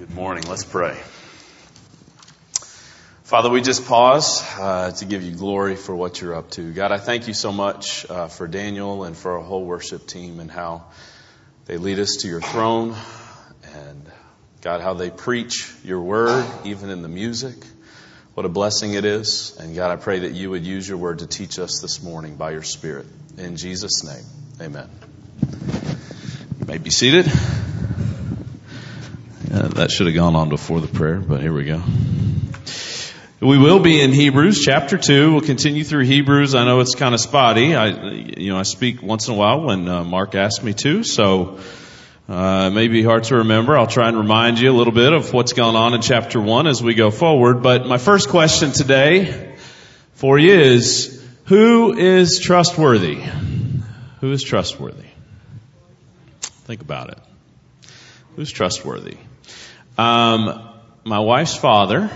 Good morning. Let's pray. Father, we just pause uh, to give you glory for what you're up to. God, I thank you so much uh, for Daniel and for our whole worship team and how they lead us to your throne and God, how they preach your word even in the music. What a blessing it is. And God, I pray that you would use your word to teach us this morning by your spirit. In Jesus' name, amen. You may be seated. Uh, that should have gone on before the prayer, but here we go. We will be in Hebrews chapter 2. We'll continue through Hebrews. I know it's kind of spotty. I, you know, I speak once in a while when uh, Mark asks me to, so uh, it may be hard to remember. I'll try and remind you a little bit of what's going on in chapter 1 as we go forward. But my first question today for you is, who is trustworthy? Who is trustworthy? Think about it. Who's trustworthy? Um, my wife's father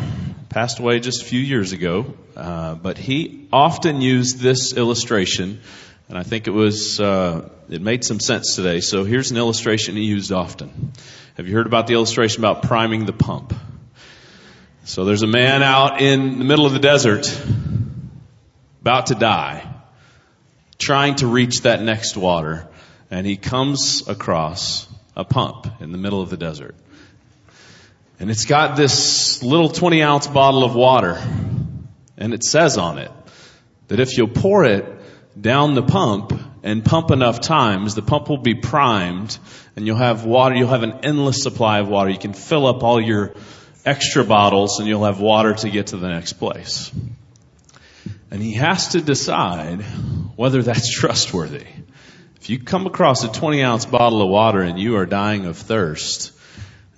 passed away just a few years ago, uh, but he often used this illustration, and I think it was uh, it made some sense today. So here's an illustration he used often. Have you heard about the illustration about priming the pump? So there's a man out in the middle of the desert, about to die, trying to reach that next water, and he comes across a pump in the middle of the desert. And it's got this little 20 ounce bottle of water. And it says on it that if you'll pour it down the pump and pump enough times, the pump will be primed and you'll have water, you'll have an endless supply of water. You can fill up all your extra bottles and you'll have water to get to the next place. And he has to decide whether that's trustworthy. If you come across a 20 ounce bottle of water and you are dying of thirst,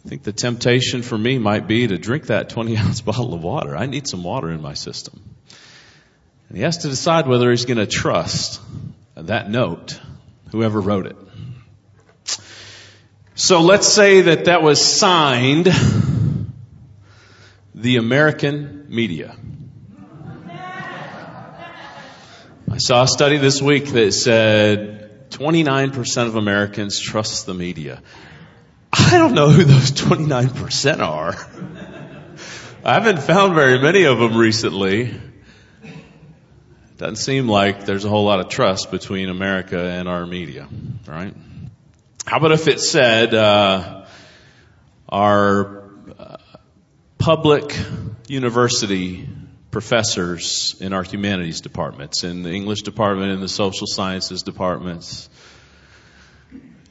I think the temptation for me might be to drink that 20 ounce bottle of water. I need some water in my system. And he has to decide whether he's going to trust that note, whoever wrote it. So let's say that that was signed the American media. I saw a study this week that said 29% of Americans trust the media. I don't know who those 29% are. I haven't found very many of them recently. Doesn't seem like there's a whole lot of trust between America and our media, right? How about if it said uh, our uh, public university professors in our humanities departments, in the English department, in the social sciences departments,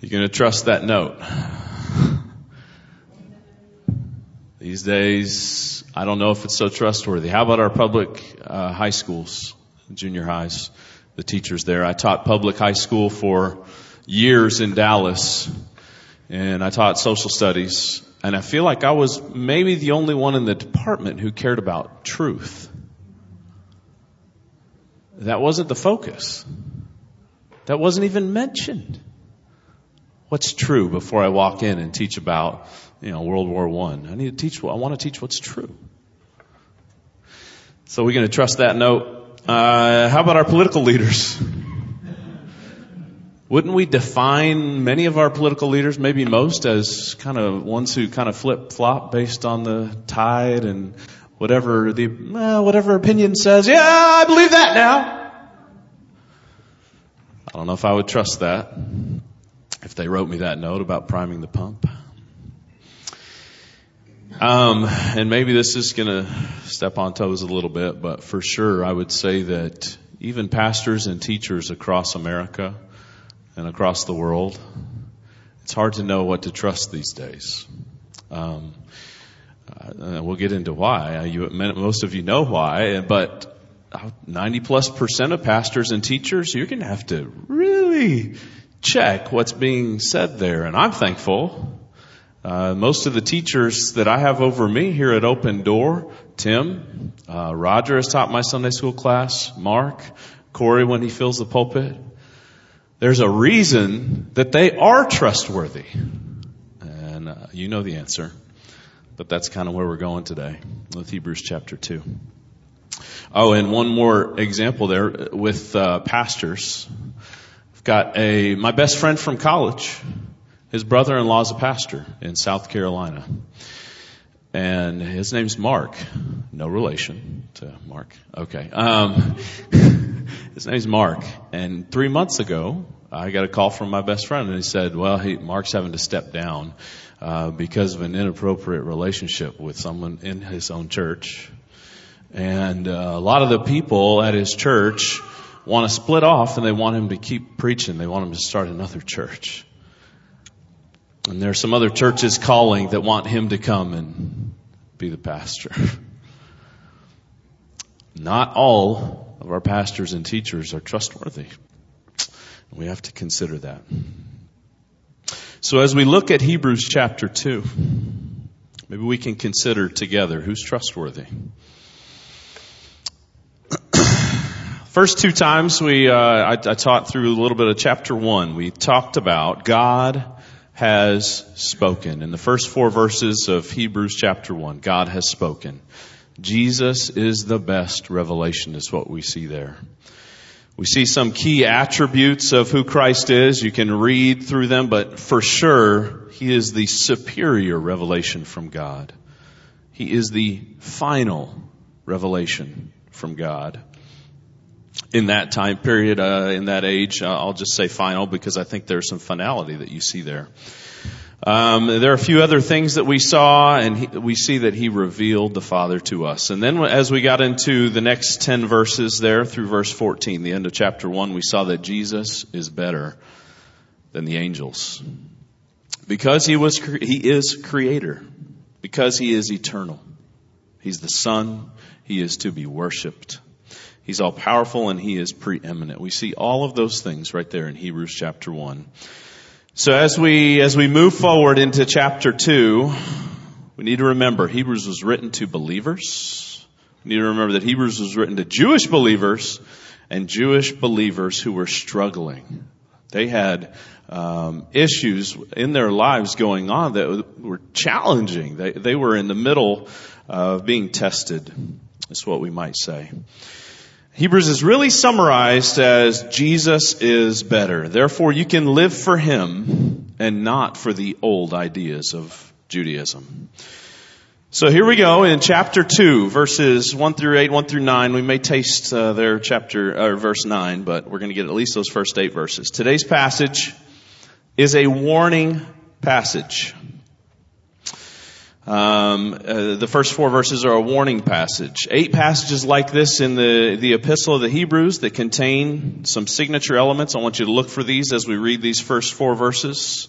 you're going to trust that note. These days, I don't know if it's so trustworthy. How about our public uh, high schools, junior highs, the teachers there? I taught public high school for years in Dallas, and I taught social studies, and I feel like I was maybe the only one in the department who cared about truth. That wasn't the focus. That wasn't even mentioned. What's true before I walk in and teach about you know, World War One. I. I need to teach. I want to teach what's true. So we're going to trust that note. Uh, how about our political leaders? Wouldn't we define many of our political leaders, maybe most, as kind of ones who kind of flip flop based on the tide and whatever the whatever opinion says? Yeah, I believe that now. I don't know if I would trust that if they wrote me that note about priming the pump. Um, and maybe this is going to step on toes a little bit, but for sure, I would say that even pastors and teachers across America and across the world, it's hard to know what to trust these days. Um, uh, we'll get into why. You, most of you know why, but 90 plus percent of pastors and teachers, you're going to have to really check what's being said there. And I'm thankful uh, most of the teachers that I have over me here at Open Door, Tim, uh, Roger has taught my Sunday school class, Mark, Corey when he fills the pulpit. There's a reason that they are trustworthy. And uh, you know the answer. But that's kind of where we're going today with Hebrews chapter 2. Oh, and one more example there with uh, pastors. I've got a, my best friend from college His brother-in-law is a pastor in South Carolina. And his name's Mark. No relation to Mark. Okay. Um, his name's Mark. And three months ago, I got a call from my best friend and he said, well, he, Mark's having to step down, uh, because of an inappropriate relationship with someone in his own church. And uh, a lot of the people at his church want to split off and they want him to keep preaching. They want him to start another church. And there are some other churches calling that want him to come and be the pastor. Not all of our pastors and teachers are trustworthy. We have to consider that. So as we look at Hebrews chapter 2, maybe we can consider together who's trustworthy. First two times we, uh, I, I taught through a little bit of chapter one. We talked about God has spoken. In the first four verses of Hebrews chapter one, God has spoken. Jesus is the best revelation is what we see there. We see some key attributes of who Christ is. You can read through them, but for sure, He is the superior revelation from God. He is the final revelation from God in that time period, uh, in that age. Uh, I'll just say final because I think there's some finality that you see there. Um, there are a few other things that we saw, and he, we see that he revealed the Father to us. And then, as we got into the next ten verses there through verse fourteen, the end of chapter one, we saw that Jesus is better than the angels because he was he is creator, because he is eternal. He's the Son. He is to be worshipped. He's all powerful and he is preeminent. We see all of those things right there in Hebrews chapter 1. So as we, as we move forward into chapter 2, we need to remember Hebrews was written to believers. We need to remember that Hebrews was written to Jewish believers and Jewish believers who were struggling. They had um, issues in their lives going on that were challenging. They, they were in the middle of being tested. That's what we might say. Hebrews is really summarized as Jesus is better. Therefore, you can live for Him and not for the old ideas of Judaism. So here we go in chapter 2, verses 1 through 8, 1 through 9. We may taste uh, their chapter, or verse 9, but we're going to get at least those first eight verses. Today's passage is a warning passage. Um, uh, the first four verses are a warning passage. Eight passages like this in the, the epistle of the Hebrews that contain some signature elements. I want you to look for these as we read these first four verses.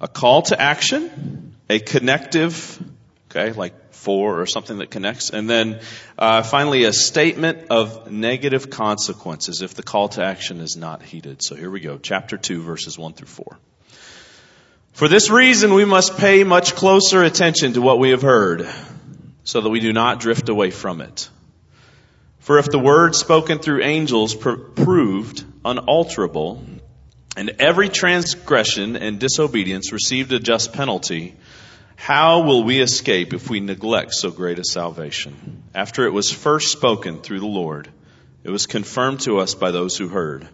A call to action, a connective, okay, like for or something that connects, and then uh, finally a statement of negative consequences if the call to action is not heeded. So here we go, chapter two, verses one through four. For this reason, we must pay much closer attention to what we have heard, so that we do not drift away from it. For if the word spoken through angels pr- proved unalterable, and every transgression and disobedience received a just penalty, how will we escape if we neglect so great a salvation? After it was first spoken through the Lord, it was confirmed to us by those who heard.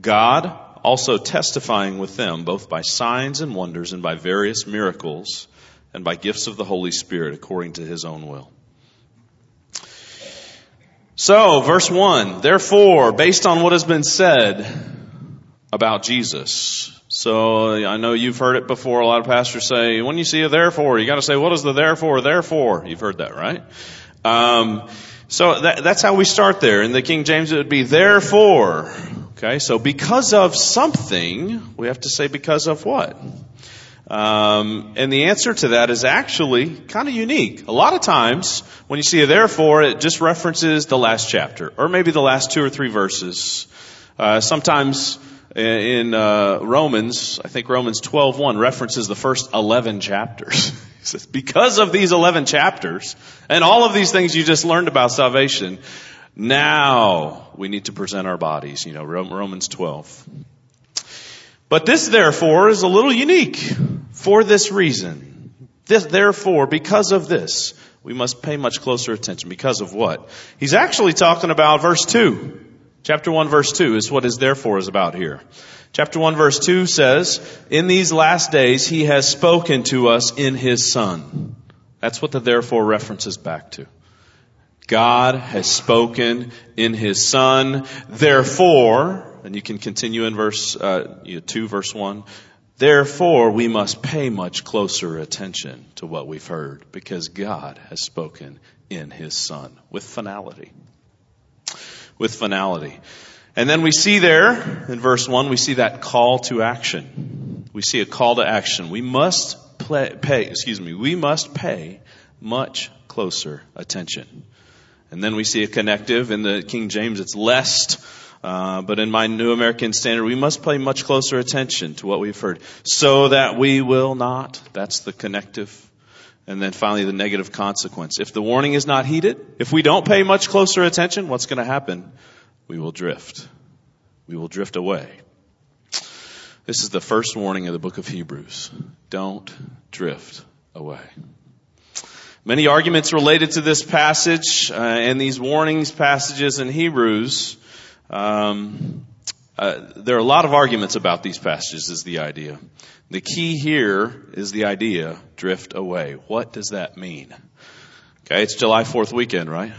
God, also testifying with them both by signs and wonders and by various miracles and by gifts of the Holy Spirit according to his own will. So, verse 1, therefore, based on what has been said about Jesus. So, I know you've heard it before. A lot of pastors say, when you see a therefore, you gotta say, what is the therefore, therefore? You've heard that, right? Um, so that, that's how we start there. In the King James, it would be therefore. Okay, so because of something, we have to say because of what? Um, and the answer to that is actually kind of unique. A lot of times, when you see a therefore, it just references the last chapter, or maybe the last two or three verses. Uh, sometimes in uh, Romans, I think Romans 12:1 references the first 11 chapters. he says, because of these 11 chapters and all of these things you just learned about salvation, now we need to present our bodies, you know, Romans 12. But this therefore is a little unique for this reason. This, therefore, because of this, we must pay much closer attention. Because of what? He's actually talking about verse 2. Chapter 1 verse 2 is what his therefore is about here. Chapter 1 verse 2 says, in these last days he has spoken to us in his son. That's what the therefore references back to. God has spoken in his son. Therefore, and you can continue in verse uh, 2 verse 1, Therefore, we must pay much closer attention to what we've heard because God has spoken in His Son with finality with finality. And then we see there in verse 1, we see that call to action. We see a call to action. We must play, pay, excuse me, we must pay much closer attention. And then we see a connective in the King James, it's lest, uh, but in my New American Standard, we must pay much closer attention to what we've heard, so that we will not. That's the connective. And then finally, the negative consequence. If the warning is not heeded, if we don't pay much closer attention, what's going to happen? We will drift. We will drift away. This is the first warning of the book of Hebrews. Don't drift away. Many arguments related to this passage uh, and these warnings passages in Hebrews. Um, uh, there are a lot of arguments about these passages, is the idea. The key here is the idea, drift away. What does that mean? Okay, it's July 4th weekend, right?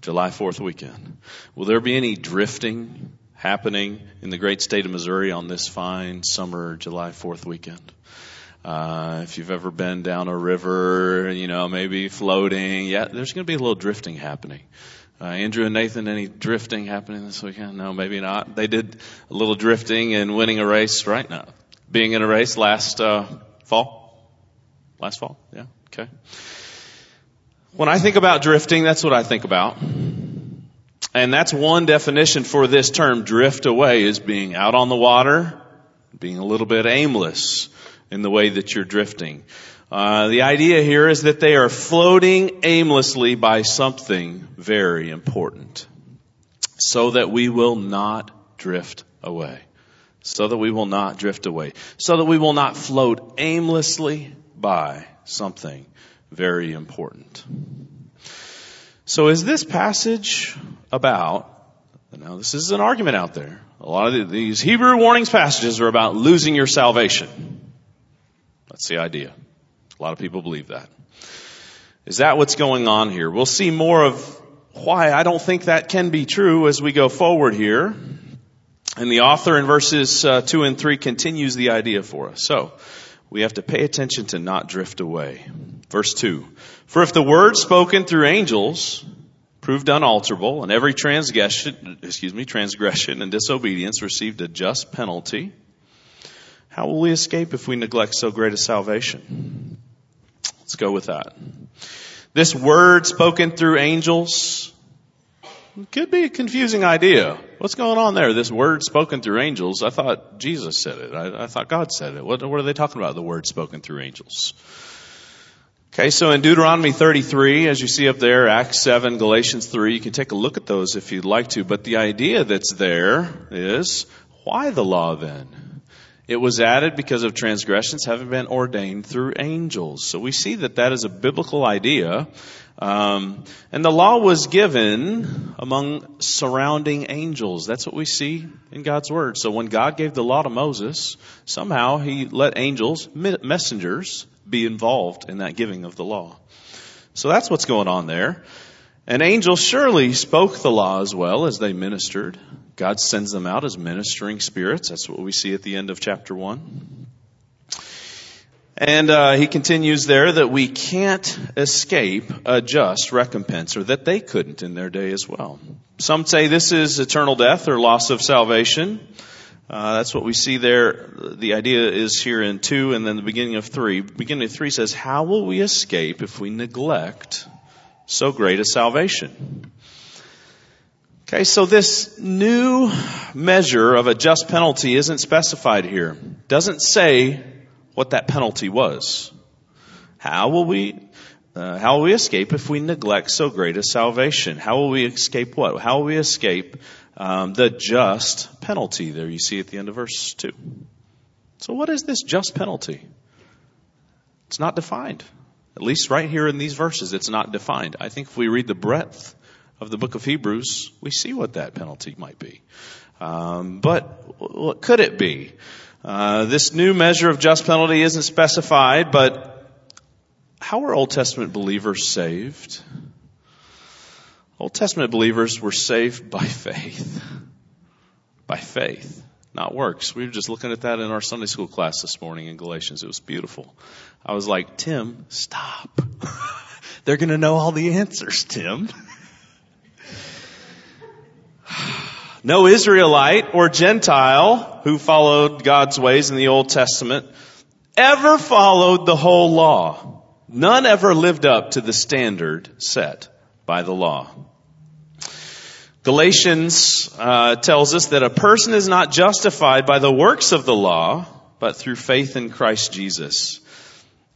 July 4th weekend. Will there be any drifting happening in the great state of Missouri on this fine summer July 4th weekend? Uh, if you've ever been down a river, you know, maybe floating, yeah, there's going to be a little drifting happening. Uh, Andrew and Nathan, any drifting happening this weekend? No, maybe not. They did a little drifting and winning a race right now being in a race last uh, fall? Last fall? Yeah, okay. When I think about drifting, that's what I think about. And that's one definition for this term, drift away, is being out on the water, being a little bit aimless in the way that you're drifting. Uh, the idea here is that they are floating aimlessly by something very important so that we will not drift away so that we will not drift away, so that we will not float aimlessly by something very important. So is this passage about, now this is an argument out there. A lot of these Hebrew warnings passages are about losing your salvation. That's the idea. A lot of people believe that. Is that what's going on here? We'll see more of why I don't think that can be true as we go forward here. And the author in verses uh, 2 and 3 continues the idea for us. So, we have to pay attention to not drift away. Verse 2. For if the word spoken through angels proved unalterable and every transgression, excuse me, transgression and disobedience received a just penalty, how will we escape if we neglect so great a salvation? Let's go with that. This word spoken through angels could be a confusing idea. What's going on there? This word spoken through angels. I thought Jesus said it. I, I thought God said it. What, what are they talking about? The word spoken through angels. Okay, so in Deuteronomy 33, as you see up there, Acts 7, Galatians 3, you can take a look at those if you'd like to. But the idea that's there is, why the law then? It was added because of transgressions having been ordained through angels. So we see that that is a biblical idea um, and the law was given among surrounding angels. That's what we see in God's word. So when God gave the law to Moses, somehow he let angels, messengers, be involved in that giving of the law. So that's what's going on there. And angels surely spoke the law as well as they ministered. God sends them out as ministering spirits. That's what we see at the end of chapter 1. And uh, he continues there that we can't escape a just recompense, or that they couldn't in their day as well. Some say this is eternal death or loss of salvation. Uh, that's what we see there. The idea is here in two, and then the beginning of three. Beginning of three says, "How will we escape if we neglect so great a salvation?" Okay, so this new measure of a just penalty isn't specified here. Doesn't say what that penalty was. How will we, uh, how will we escape if we neglect so great a salvation? How will we escape what? How will we escape um, the just penalty? There you see at the end of verse two. So what is this just penalty? It's not defined. At least right here in these verses, it's not defined. I think if we read the breadth of the book of Hebrews, we see what that penalty might be. Um, but what could it be? Uh, this new measure of just penalty isn't specified, but how were Old Testament believers saved? Old Testament believers were saved by faith. By faith, not works. We were just looking at that in our Sunday school class this morning in Galatians. It was beautiful. I was like, Tim, stop. They're going to know all the answers, Tim. no Israelite or Gentile who followed God's ways in the Old Testament ever followed the whole law. None ever lived up to the standard set by the law. Galatians uh, tells us that a person is not justified by the works of the law, but through faith in Christ Jesus.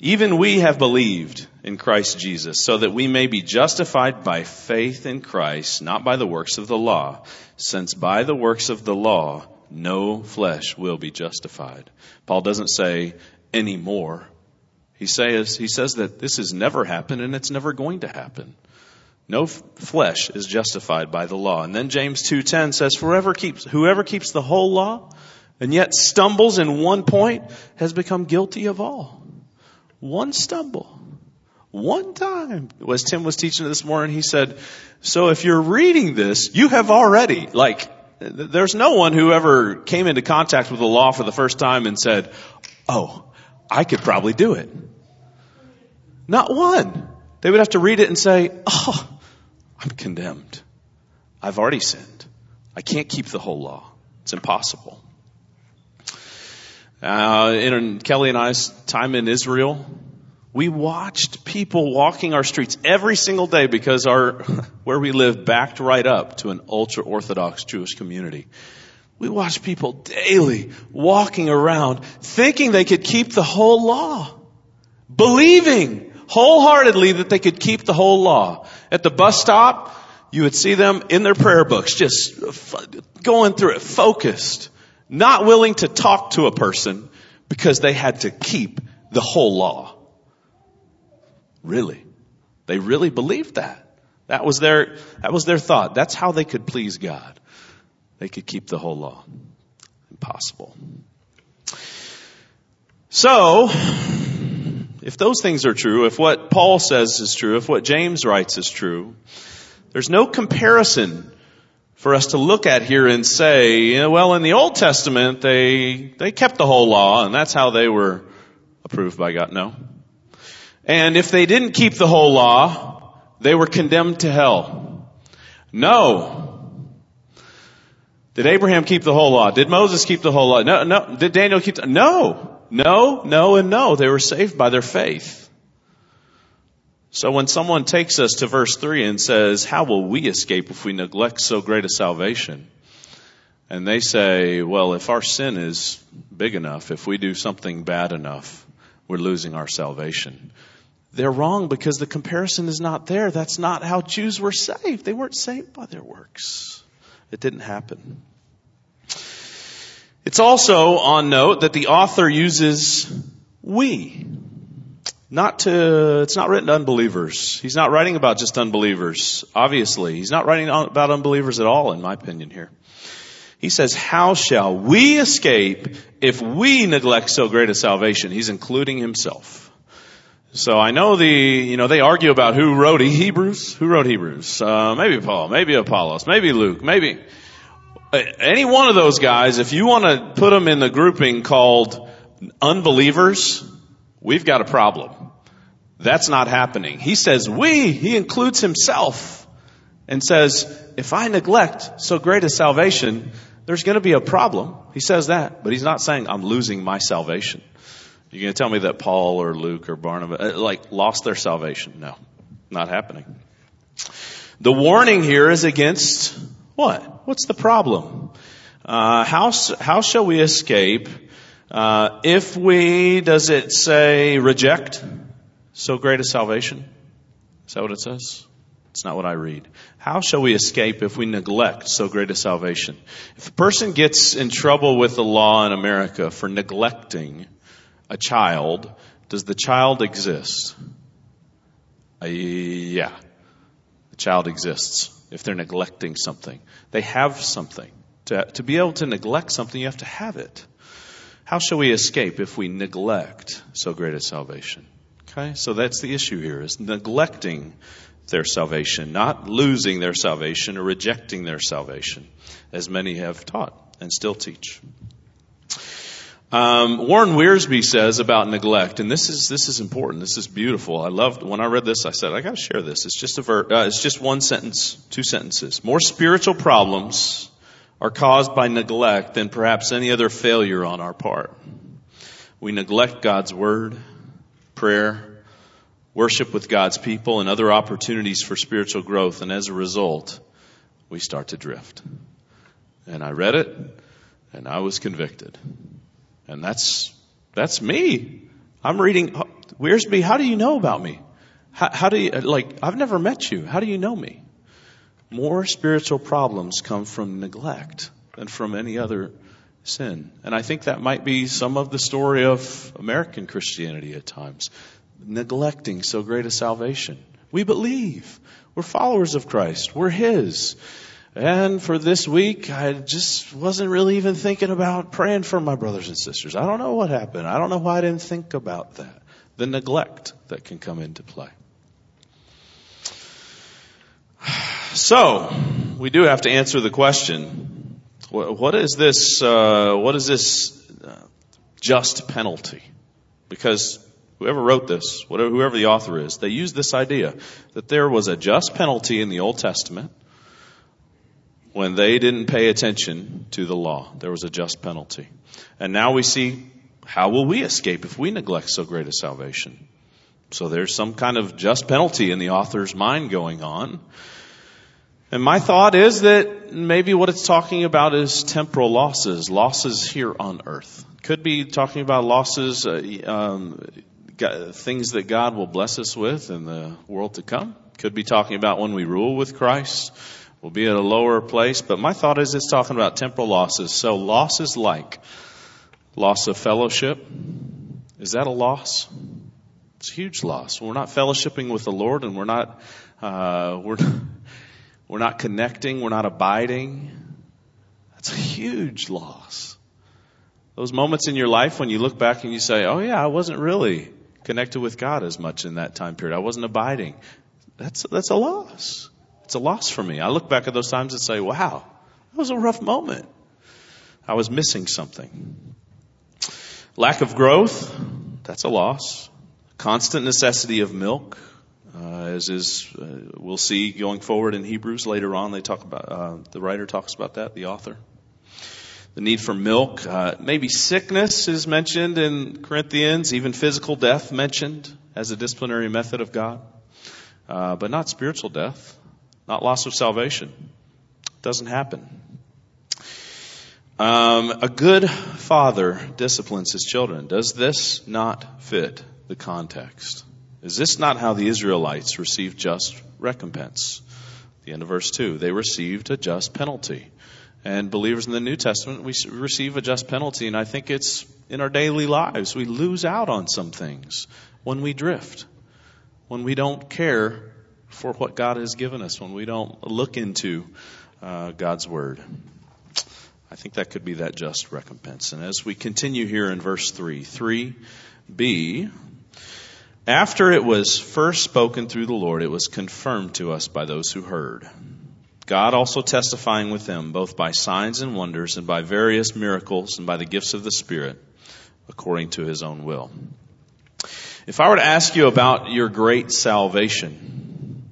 Even we have believed in Christ Jesus, so that we may be justified by faith in Christ, not by the works of the law, since by the works of the law no flesh will be justified. Paul doesn't say anymore. He says, he says that this has never happened and it's never going to happen. No f- flesh is justified by the law. And then James 2:10 says, "Whoever keeps whoever keeps the whole law and yet stumbles in one point has become guilty of all." One stumble. One time. As Tim was teaching this morning, he said, so if you're reading this, you have already, like, there's no one who ever came into contact with the law for the first time and said, oh, I could probably do it. Not one. They would have to read it and say, oh, I'm condemned. I've already sinned. I can't keep the whole law. It's impossible. Uh, in Kelly and I's time in Israel, we watched people walking our streets every single day because our, where we live backed right up to an ultra Orthodox Jewish community. We watched people daily walking around thinking they could keep the whole law. Believing wholeheartedly that they could keep the whole law. At the bus stop, you would see them in their prayer books, just going through it, focused not willing to talk to a person because they had to keep the whole law. Really? They really believed that. That was their, that was their thought. That's how they could please God. They could keep the whole law. Impossible. So, if those things are true, if what Paul says is true, if what James writes is true, there's no comparison for us to look at here and say, well, in the Old Testament, they, they kept the whole law and that's how they were approved by God. No. And if they didn't keep the whole law, they were condemned to hell. No. Did Abraham keep the whole law? Did Moses keep the whole law? No, no. Did Daniel keep the, no. No, no, and no. They were saved by their faith. So when someone takes us to verse 3 and says, how will we escape if we neglect so great a salvation? And they say, well, if our sin is big enough, if we do something bad enough, we're losing our salvation. They're wrong because the comparison is not there. That's not how Jews were saved. They weren't saved by their works. It didn't happen. It's also on note that the author uses we not to, it's not written to unbelievers. He's not writing about just unbelievers, obviously. He's not writing about unbelievers at all, in my opinion here. He says, how shall we escape if we neglect so great a salvation? He's including himself. So I know the, you know, they argue about who wrote Hebrews. Who wrote Hebrews? Uh, maybe Paul, maybe Apollos, maybe Luke, maybe uh, any one of those guys. If you want to put them in the grouping called unbelievers, we've got a problem. That's not happening. He says we, he includes himself and says, if I neglect so great a salvation, there's going to be a problem. He says that, but he's not saying I'm losing my salvation. You're going to tell me that Paul or Luke or Barnabas, uh, like, lost their salvation? No, not happening. The warning here is against what? What's the problem? Uh, how, how shall we escape uh, if we, does it say reject? So great a salvation? Is that what it says? It's not what I read. How shall we escape if we neglect so great a salvation? If a person gets in trouble with the law in America for neglecting a child, does the child exist? Uh, yeah. The child exists, if they're neglecting something. They have something. To, to be able to neglect something, you have to have it. How shall we escape if we neglect so great a salvation? Okay, so that's the issue here, is neglecting their salvation, not losing their salvation or rejecting their salvation, as many have taught and still teach. Um, Warren Wiersbe says about neglect, and this is this is important. This is beautiful. I loved when I read this. I said I got to share this. It's just a ver- uh, it's just one sentence, two sentences. More spiritual problems are caused by neglect than perhaps any other failure on our part. We neglect God's word, prayer, worship with God's people, and other opportunities for spiritual growth, and as a result, we start to drift. And I read it, and I was convicted. And that's, that's me. I'm reading, oh, Wiersbe, how do you know about me? How, how do you, like, I've never met you. How do you know me? More spiritual problems come from neglect than from any other sin. And I think that might be some of the story of American Christianity at times. Neglecting so great a salvation. We believe. We're followers of Christ. We're His. And for this week, I just wasn't really even thinking about praying for my brothers and sisters. I don't know what happened. I don't know why I didn't think about that. The neglect that can come into play. So, we do have to answer the question, what is this, uh, what is this uh, just penalty? Because whoever wrote this, whatever, whoever the author is, they used this idea that there was a just penalty in the Old Testament when they didn't pay attention to the law. There was a just penalty. And now we see how will we escape if we neglect so great a salvation? So there's some kind of just penalty in the author's mind going on. And my thought is that maybe what it's talking about is temporal losses, losses here on earth. Could be talking about losses, uh, um, things that God will bless us with in the world to come. Could be talking about when we rule with Christ we'll be at a lower place. But my thought is it's talking about temporal losses. So losses like loss of fellowship. Is that a loss? It's a huge loss. We're not fellowshipping with the Lord and we're not, uh, we're, we're not connecting. We're not abiding. That's a huge loss. Those moments in your life when you look back and you say, oh yeah, I wasn't really connected with God as much in that time period. I wasn't abiding. That's, that's a loss. It's a loss for me. I look back at those times and say, wow, that was a rough moment. I was missing something. Lack of growth, that's a loss. Constant necessity of milk, uh, as is, uh, we'll see going forward in Hebrews later on, they talk about, uh, the writer talks about that, the author. The need for milk, uh, maybe sickness is mentioned in Corinthians, even physical death mentioned as a disciplinary method of God, uh, but not spiritual death not loss of salvation. It Doesn't happen. Um, a good father disciplines his children. Does this not fit the context? Is this not how the Israelites received just recompense? The end of verse 2. They received a just penalty. And believers in the New Testament, we receive a just penalty, and I think it's in our daily lives. We lose out on some things when we drift, when we don't care for what God has given us when we don't look into uh, God's Word. I think that could be that just recompense. And as we continue here in verse 3, 3b, after it was first spoken through the Lord, it was confirmed to us by those who heard. God also testifying with them, both by signs and wonders, and by various miracles, and by the gifts of the Spirit, according to his own will. If I were to ask you about your great salvation,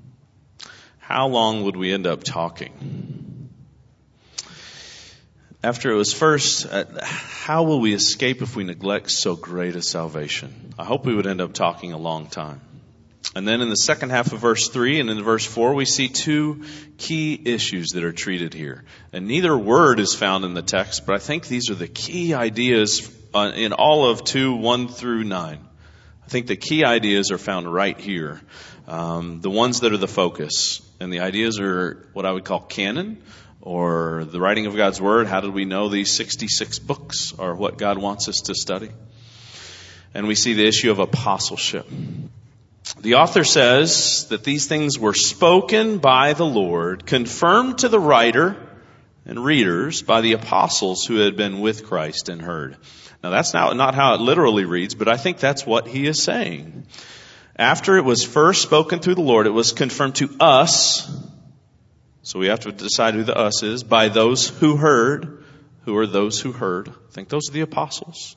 how long would we end up talking? After it was first, uh, how will we escape if we neglect so great a salvation? I hope we would end up talking a long time. And then in the second half of verse 3 and in verse 4, we see two key issues that are treated here. And neither word is found in the text, but I think these are the key ideas uh, in all of 2, 1 through 9. I think the key ideas are found right here. Um, the ones that are the focus. And the ideas are what I would call canon or the writing of God's Word. How did we know these 66 books are what God wants us to study? And we see the issue of apostleship. The author says that these things were spoken by the Lord, confirmed to the writer and readers by the apostles who had been with Christ and heard. Now that's not, not how it literally reads, but I think that's what he is saying. After it was first spoken through the Lord, it was confirmed to us. So we have to decide who the us is by those who heard. Who are those who heard? I think those are the apostles.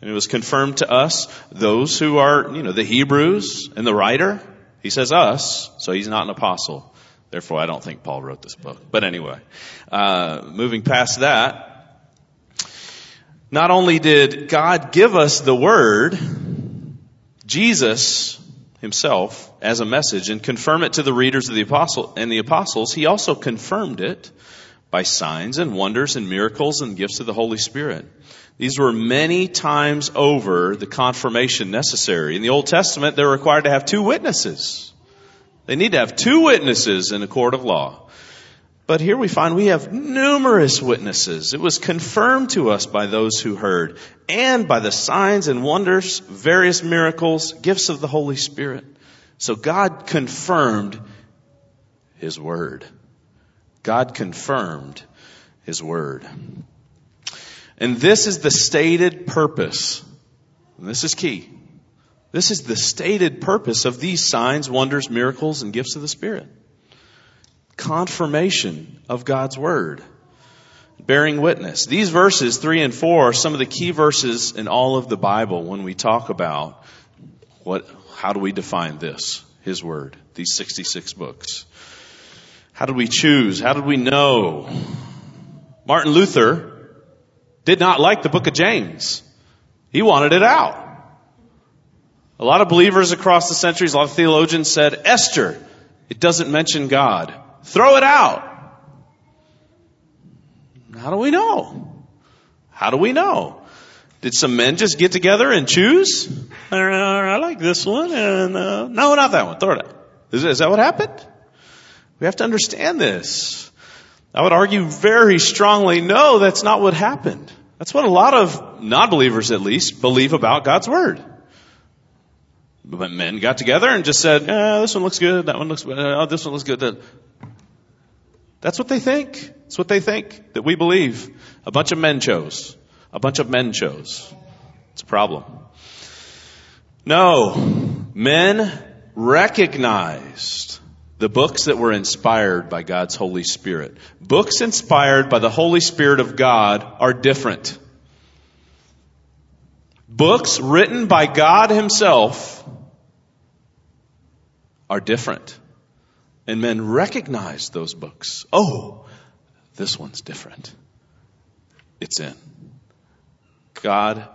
And it was confirmed to us, those who are, you know, the Hebrews and the writer. He says us, so he's not an apostle. Therefore, I don't think Paul wrote this book. But anyway, uh, moving past that, not only did God give us the word, Jesus himself as a message and confirm it to the readers of the apostle and the apostles, he also confirmed it by signs and wonders and miracles and gifts of the Holy Spirit. These were many times over the confirmation necessary. In the Old Testament, they're required to have two witnesses. They need to have two witnesses in a court of law. But here we find we have numerous witnesses. It was confirmed to us by those who heard and by the signs and wonders, various miracles, gifts of the Holy Spirit. So God confirmed His Word. God confirmed His Word. And this is the stated purpose. And this is key. This is the stated purpose of these signs, wonders, miracles, and gifts of the Spirit. Confirmation of God's Word. Bearing witness. These verses, 3 and 4, are some of the key verses in all of the Bible when we talk about what, how do we define this, His Word, these 66 books. How did we choose? How did we know? Martin Luther did not like the book of James. He wanted it out. A lot of believers across the centuries, a lot of theologians said, Esther, it doesn't mention God. Throw it out. How do we know? How do we know? Did some men just get together and choose? Uh, I like this one, and uh, no, not that one. Throw it out. Is, is that what happened? We have to understand this. I would argue very strongly, no, that's not what happened. That's what a lot of non-believers at least believe about God's Word. But men got together and just said, eh, this one looks good, that one looks, oh, this one looks good. That's what they think. That's what they think that we believe. A bunch of men chose. A bunch of men chose. It's a problem. No. Men recognized the books that were inspired by God's Holy Spirit. Books inspired by the Holy Spirit of God are different. Books written by God Himself are different. And men recognized those books. Oh, this one's different. It's in. God.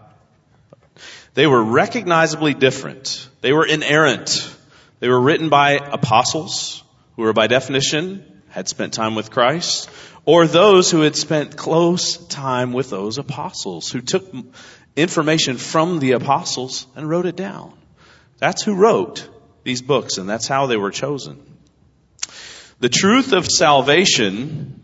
They were recognizably different. They were inerrant. They were written by apostles who were by definition had spent time with Christ or those who had spent close time with those apostles who took information from the apostles and wrote it down. That's who wrote these books, and that's how they were chosen. The truth of salvation,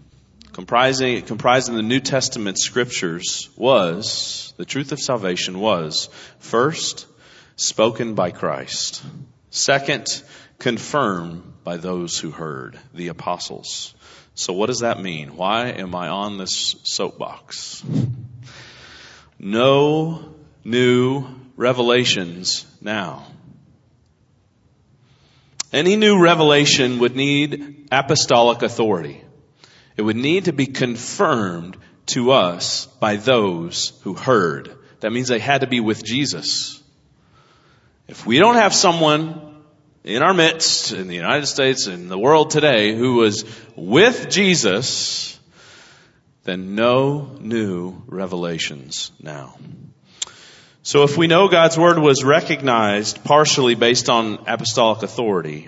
comprising, comprising the New Testament scriptures, was, the truth of salvation was, first, spoken by Christ. Second, confirmed by those who heard, the apostles. So what does that mean? Why am I on this soapbox? No new revelations now. Any new revelation would need apostolic authority. It would need to be confirmed to us by those who heard. That means they had to be with Jesus. If we don't have someone in our midst, in the United States, in the world today, who was with Jesus, then no new revelations now. So if we know God's word was recognized partially based on apostolic authority,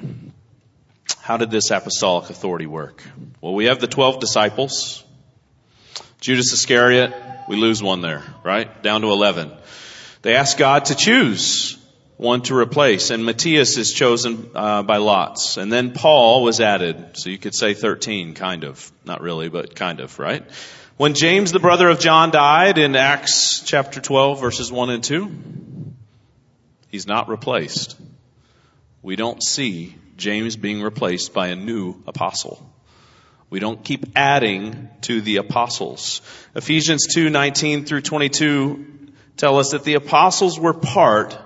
how did this apostolic authority work? Well, we have the 12 disciples. Judas Iscariot, we lose one there, right? Down to 11. They ask God to choose one to replace, and Matthias is chosen uh, by lots. And then Paul was added, so you could say 13, kind of. Not really, but kind of, right? When James, the brother of John, died in Acts chapter 12, verses 1 and 2, he's not replaced we don't see James being replaced by a new apostle. We don't keep adding to the apostles. Ephesians 2, 19 through 22 tell us that the apostles were part,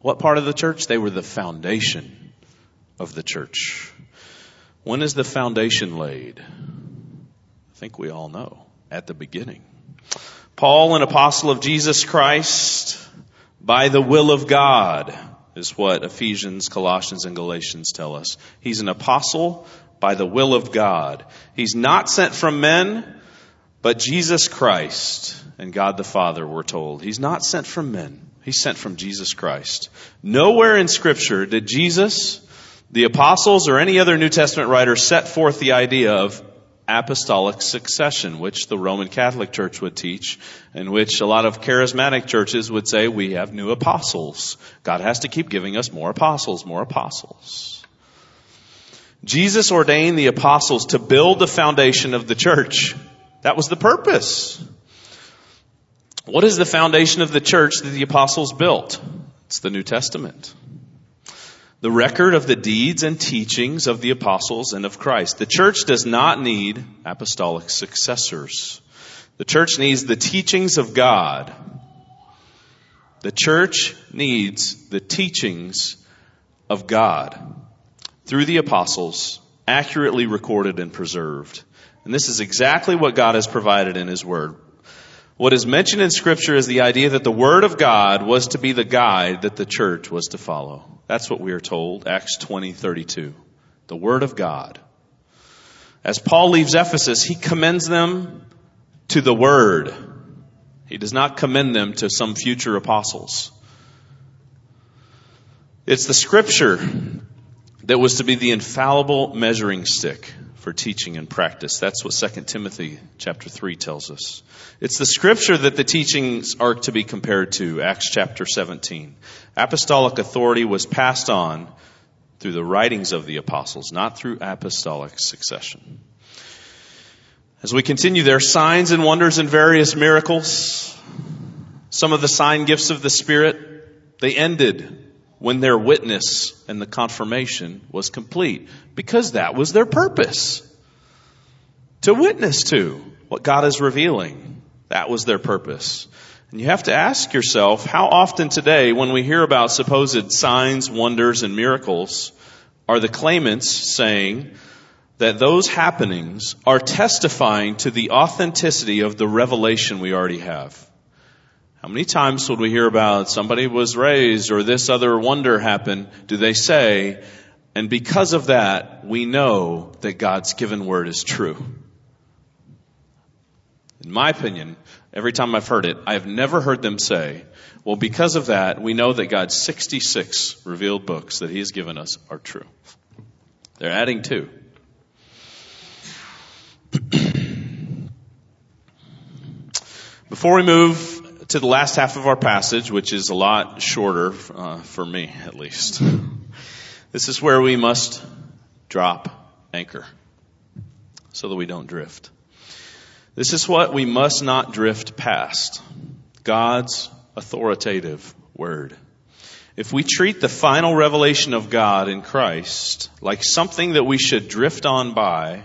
what part of the church? They were the foundation of the church. When is the foundation laid? I think we all know. At the beginning. Paul, an apostle of Jesus Christ, by the will of God, is what Ephesians, Colossians, and Galatians tell us. He's an apostle by the will of God. He's not sent from men, but Jesus Christ and God the Father, we're told. He's not sent from men. He's sent from Jesus Christ. Nowhere in scripture did Jesus, the apostles, or any other New Testament writer set forth the idea of apostolic succession, which the Roman Catholic Church would teach, and which a lot of charismatic churches would say we have new apostles. God has to keep giving us more apostles, more apostles. Jesus ordained the apostles to build the foundation of the church. That was the purpose. What is the foundation of the church that the apostles built? It's the New Testament. The record of the deeds and teachings of the apostles and of Christ. The church does not need apostolic successors. The church needs the teachings of God. The church needs the teachings of God through the apostles, accurately recorded and preserved. And this is exactly what God has provided in His Word. What is mentioned in Scripture is the idea that the Word of God was to be the guide that the church was to follow. That's what we are told, Acts 20, 32. The Word of God. As Paul leaves Ephesus, he commends them to the Word. He does not commend them to some future apostles. It's the Scripture that was to be the infallible measuring stick for teaching and practice. That's what 2 Timothy chapter 3 tells us. It's the scripture that the teachings are to be compared to, Acts chapter 17. Apostolic authority was passed on through the writings of the apostles, not through apostolic succession. As we continue, there are signs and wonders and various miracles. Some of the sign gifts of the Spirit, they ended when their witness and the confirmation was complete because that was their purpose. To witness to what God is revealing. That was their purpose. And you have to ask yourself, how often today when we hear about supposed signs, wonders, and miracles, are the claimants saying that those happenings are testifying to the authenticity of the revelation we already have? How many times would we hear about somebody was raised or this other wonder happened? Do they say, and because of that, we know that God's given word is true? In my opinion, every time I've heard it, I've never heard them say, well, because of that, we know that God's 66 revealed books that He has given us are true. They're adding to. Before we move to the last half of our passage, which is a lot shorter uh, for me, at least. This is where we must drop anchor so that we don't drift. This is what we must not drift past. God's authoritative word. If we treat the final revelation of God in Christ like something that we should drift on by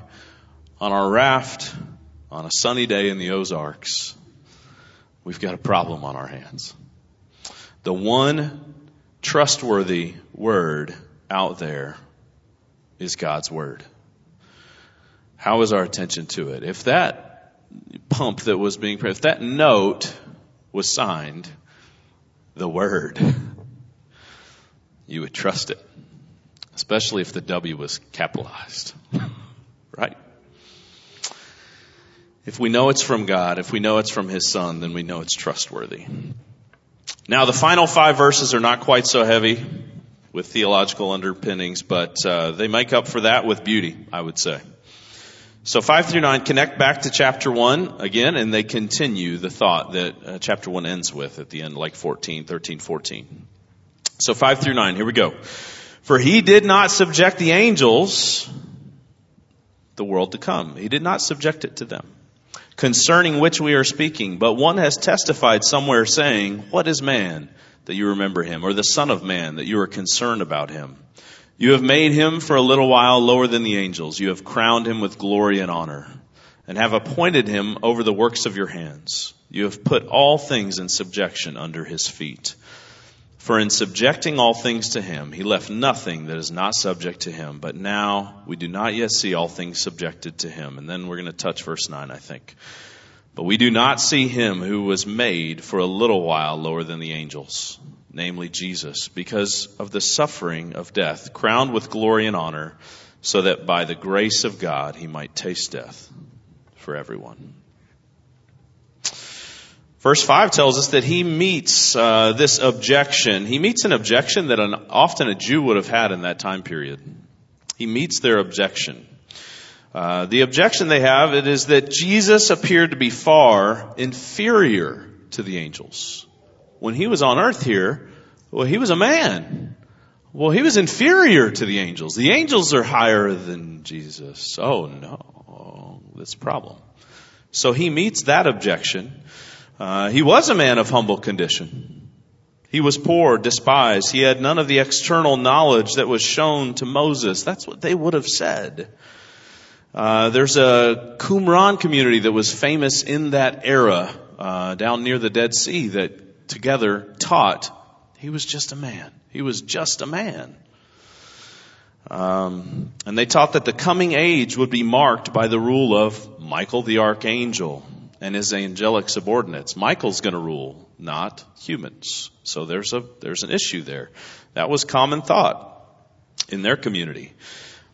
on our raft on a sunny day in the Ozarks, we've got a problem on our hands. The one trustworthy word out there is God's word. How is our attention to it? If that pump that was being, if that note was signed, the word, you would trust it. Especially if the W was capitalized. right? If we know it's from God, if we know it's from His Son, then we know it's trustworthy. Now the final five verses are not quite so heavy with theological underpinnings, but uh, they make up for that with beauty, I would say. So five through nine connect back to chapter one again, and they continue the thought that uh, chapter one ends with at the end, like 14, 13, 14. So five through nine, here we go. For he did not subject the angels, the world to come. He did not subject it to them concerning which we are speaking, but one has testified somewhere saying, What is man that you remember him, or the Son of Man that you are concerned about him? You have made him for a little while lower than the angels. You have crowned him with glory and honor and have appointed him over the works of your hands. You have put all things in subjection under his feet. For in subjecting all things to him, he left nothing that is not subject to him. But now we do not yet see all things subjected to him. And then we're going to touch verse 9, I think. But we do not see him who was made for a little while lower than the angels, namely Jesus, because of the suffering of death, crowned with glory and honor, so that by the grace of God he might taste death for everyone. Verse 5 tells us that he meets uh, this objection. He meets an objection that an, often a Jew would have had in that time period. He meets their objection. Uh, the objection they have it is that Jesus appeared to be far inferior to the angels. When he was on earth here, well, he was a man. Well, he was inferior to the angels. The angels are higher than Jesus. Oh no, that's a problem. So he meets that objection. Uh, he was a man of humble condition. He was poor, despised. He had none of the external knowledge that was shown to Moses. That's what they would have said. Uh, there's a Qumran community that was famous in that era uh, down near the Dead Sea that together taught he was just a man. He was just a man. Um, and they taught that the coming age would be marked by the rule of Michael the archangel and his angelic subordinates. Michael's going to rule, not humans. So there's a there's an issue there. That was common thought in their community.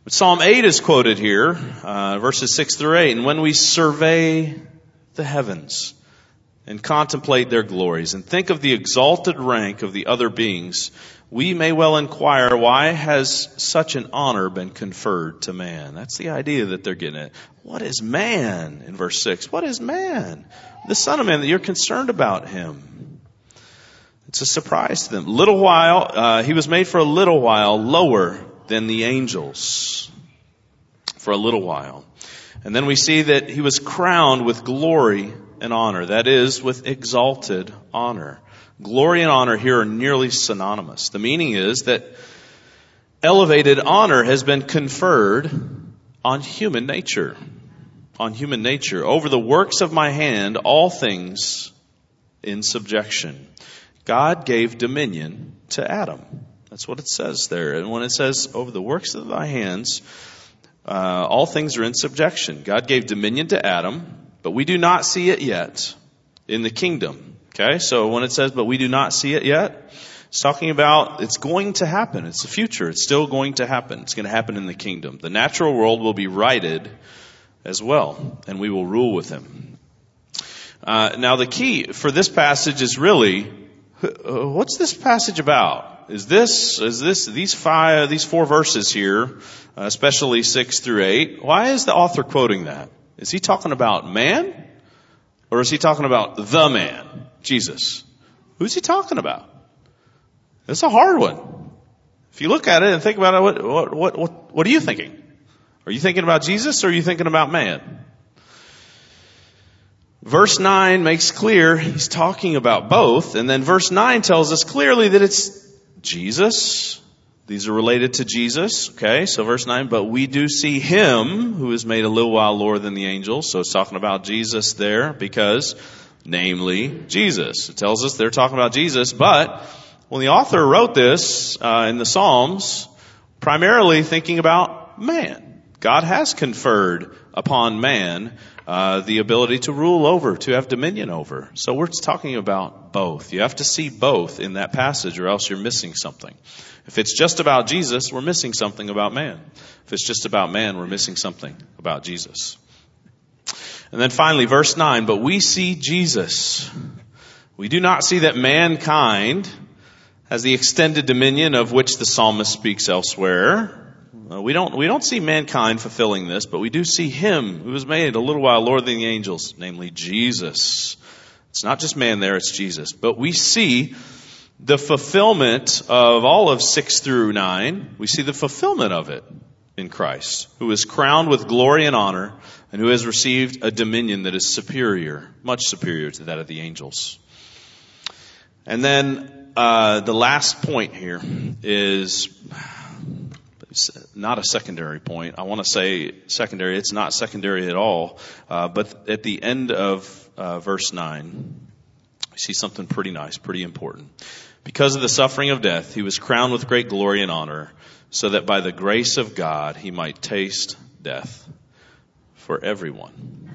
But Psalm 8 is quoted here, uh, verses 6 through 8. And when we survey the heavens and contemplate their glories and think of the exalted rank of the other beings, we may well inquire why has such an honor been conferred to man? That's the idea that they're getting at. What is man? In verse 6. What is man? The son of man that you're concerned about him. It's a surprise to them. Little while, uh, he was made for a little while lower than the angels. For a little while. And then we see that he was crowned with glory and honor. That is, with exalted honor. Glory and honor here are nearly synonymous. The meaning is that elevated honor has been conferred on human nature. On human nature. Over the works of my hand, all things in subjection. God gave dominion to Adam. That's what it says there. And when it says, over the works of thy hands, uh, all things are in subjection. God gave dominion to Adam, but we do not see it yet in the kingdom. Okay, so when it says, but we do not see it yet, it's talking about it's going to happen. It's the future. It's still going to happen. It's going to happen in the kingdom. The natural world will be righted as well, and we will rule with him. Uh, now, the key for this passage is really uh, what's this passage about? Is this is this these five these four verses here, uh, especially six through eight? Why is the author quoting that? Is he talking about man, or is he talking about the man? Jesus. Who's he talking about? It's a hard one. If you look at it and think about it, what, what, what, what, are you thinking? Are you thinking about Jesus or are you thinking about man? Verse 9 makes clear he's talking about both, and then verse 9 tells us clearly that it's Jesus. These are related to Jesus, okay? So verse 9, but we do see him who is made a little while lower than the angels. So it's talking about Jesus there because namely Jesus. It tells us they're talking about Jesus, but when the author wrote this uh, in the Psalms, primarily thinking about man. God has conferred upon man uh, the ability to rule over, to have dominion over. So we're talking about both. You have to see both in that passage, or else you're missing something. If it's just about Jesus, we're missing something about man. If it's just about man, we're missing something about Jesus. And then finally, verse 9, but we see Jesus. We do not see that mankind has the extended dominion of which the psalmist speaks elsewhere. We don't, we don't see mankind fulfilling this, but we do see him who was made a little while lower than the angels, namely Jesus. It's not just man there, it's Jesus. But we see the fulfillment of all of 6 through 9. We see the fulfillment of it in Christ, who is crowned with glory and honor and who has received a dominion that is superior, much superior to that of the angels. And then uh, the last point here is not a secondary point. I want to say secondary. It's not secondary at all. Uh, but at the end of uh, verse 9, we see something pretty nice, pretty important. Because of the suffering of death, he was crowned with great glory and honor, so that by the grace of God he might taste death for everyone.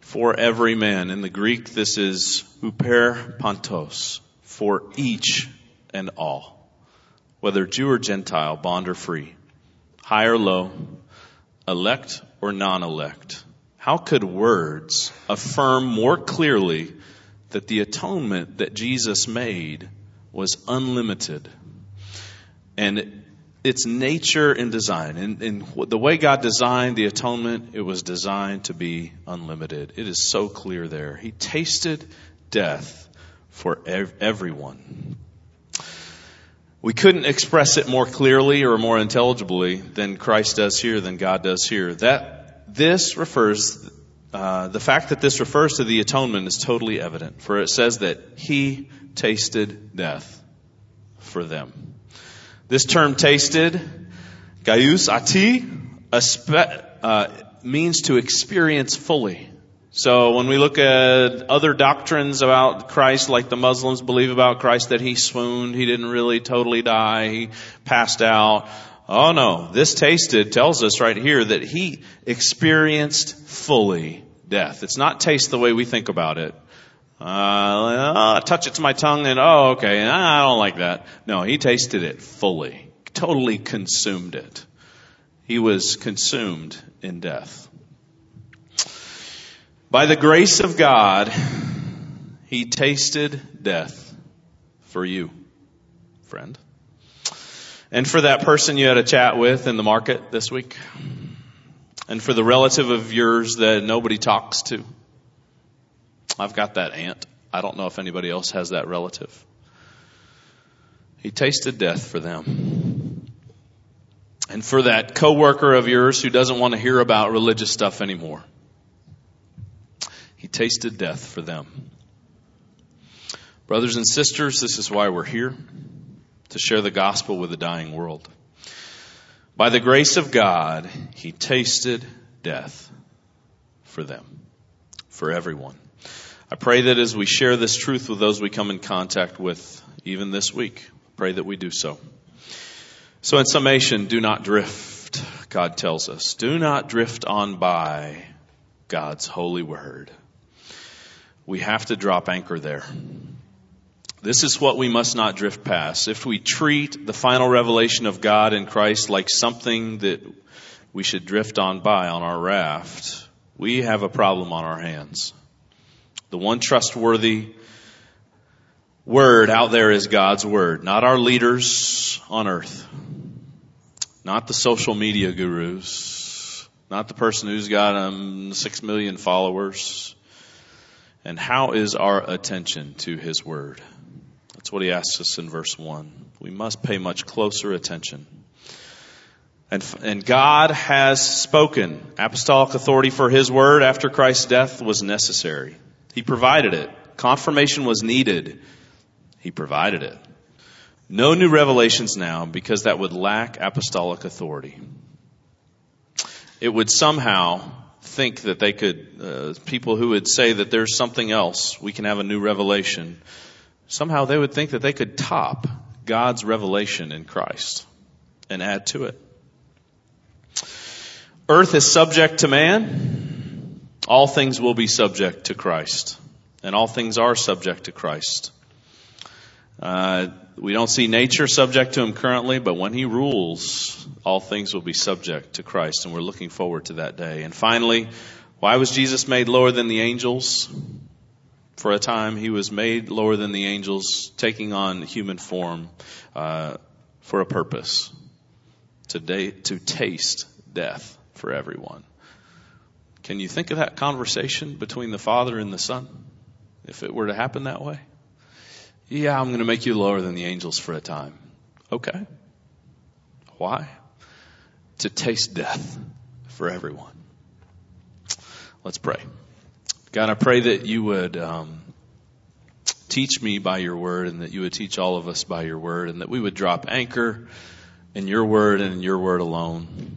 For every man. In the Greek, this is huper pantos, for each and all, whether Jew or Gentile, bond or free, high or low, elect or non-elect. How could words affirm more clearly that the atonement that Jesus made was unlimited? And its nature and design. And, and the way God designed the atonement, it was designed to be unlimited. It is so clear there. He tasted death for ev- everyone. We couldn't express it more clearly or more intelligibly than Christ does here, than God does here. That this refers, uh, the fact that this refers to the atonement is totally evident, for it says that He tasted death for them. This term tasted, geusetai, uh, means to experience fully. So when we look at other doctrines about Christ, like the Muslims believe about Christ that he swooned, he didn't really totally die, he passed out. Oh no, this tasted tells us right here that he experienced fully death. It's not taste the way we think about it. Uh, touch it to my tongue and oh, okay, I don't like that. No, he tasted it fully, totally consumed it. He was consumed in death. By the grace of God, he tasted death for you, friend. And for that person you had a chat with in the market this week. And for the relative of yours that nobody talks to. I've got that aunt. I don't know if anybody else has that relative. He tasted death for them. And for that coworker of yours who doesn't want to hear about religious stuff anymore. He tasted death for them. Brothers and sisters, this is why we're here to share the gospel with a dying world. By the grace of God, he tasted death for them, for everyone. I pray that as we share this truth with those we come in contact with, even this week, pray that we do so. So in summation, do not drift, God tells us. Do not drift on by God's holy word. We have to drop anchor there. This is what we must not drift past. If we treat the final revelation of God in Christ like something that we should drift on by on our raft, we have a problem on our hands. The one trustworthy word out there is God's word, not our leaders on earth, not the social media gurus, not the person who's got um, six million followers. And how is our attention to His word? That's what He asks us in verse one. We must pay much closer attention. And, and God has spoken. Apostolic authority for His word after Christ's death was necessary. He provided it. Confirmation was needed. He provided it. No new revelations now because that would lack apostolic authority. It would somehow think that they could, uh, people who would say that there's something else, we can have a new revelation, somehow they would think that they could top God's revelation in Christ and add to it. Earth is subject to man all things will be subject to Christ, and all things are subject to Christ. Uh, we don't see nature subject to him currently, but when he rules, all things will be subject to Christ, and we're looking forward to that day. And finally, why was Jesus made lower than the angels? For a time, he was made lower than the angels, taking on human form uh, for a purpose to, da- to taste death for everyone. Can you think of that conversation between the Father and the Son if it were to happen that way? Yeah, I'm going to make you lower than the angels for a time. Okay. Why? To taste death for everyone. Let's pray. God, I pray that you would um, teach me by your word and that you would teach all of us by your word and that we would drop anchor in your word and in your word alone.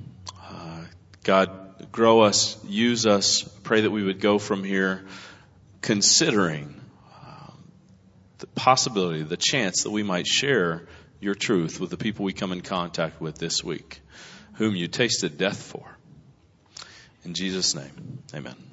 Uh, God, grow us, use us. Pray that we would go from here considering the possibility, the chance that we might share your truth with the people we come in contact with this week, whom you tasted death for. In Jesus' name, amen.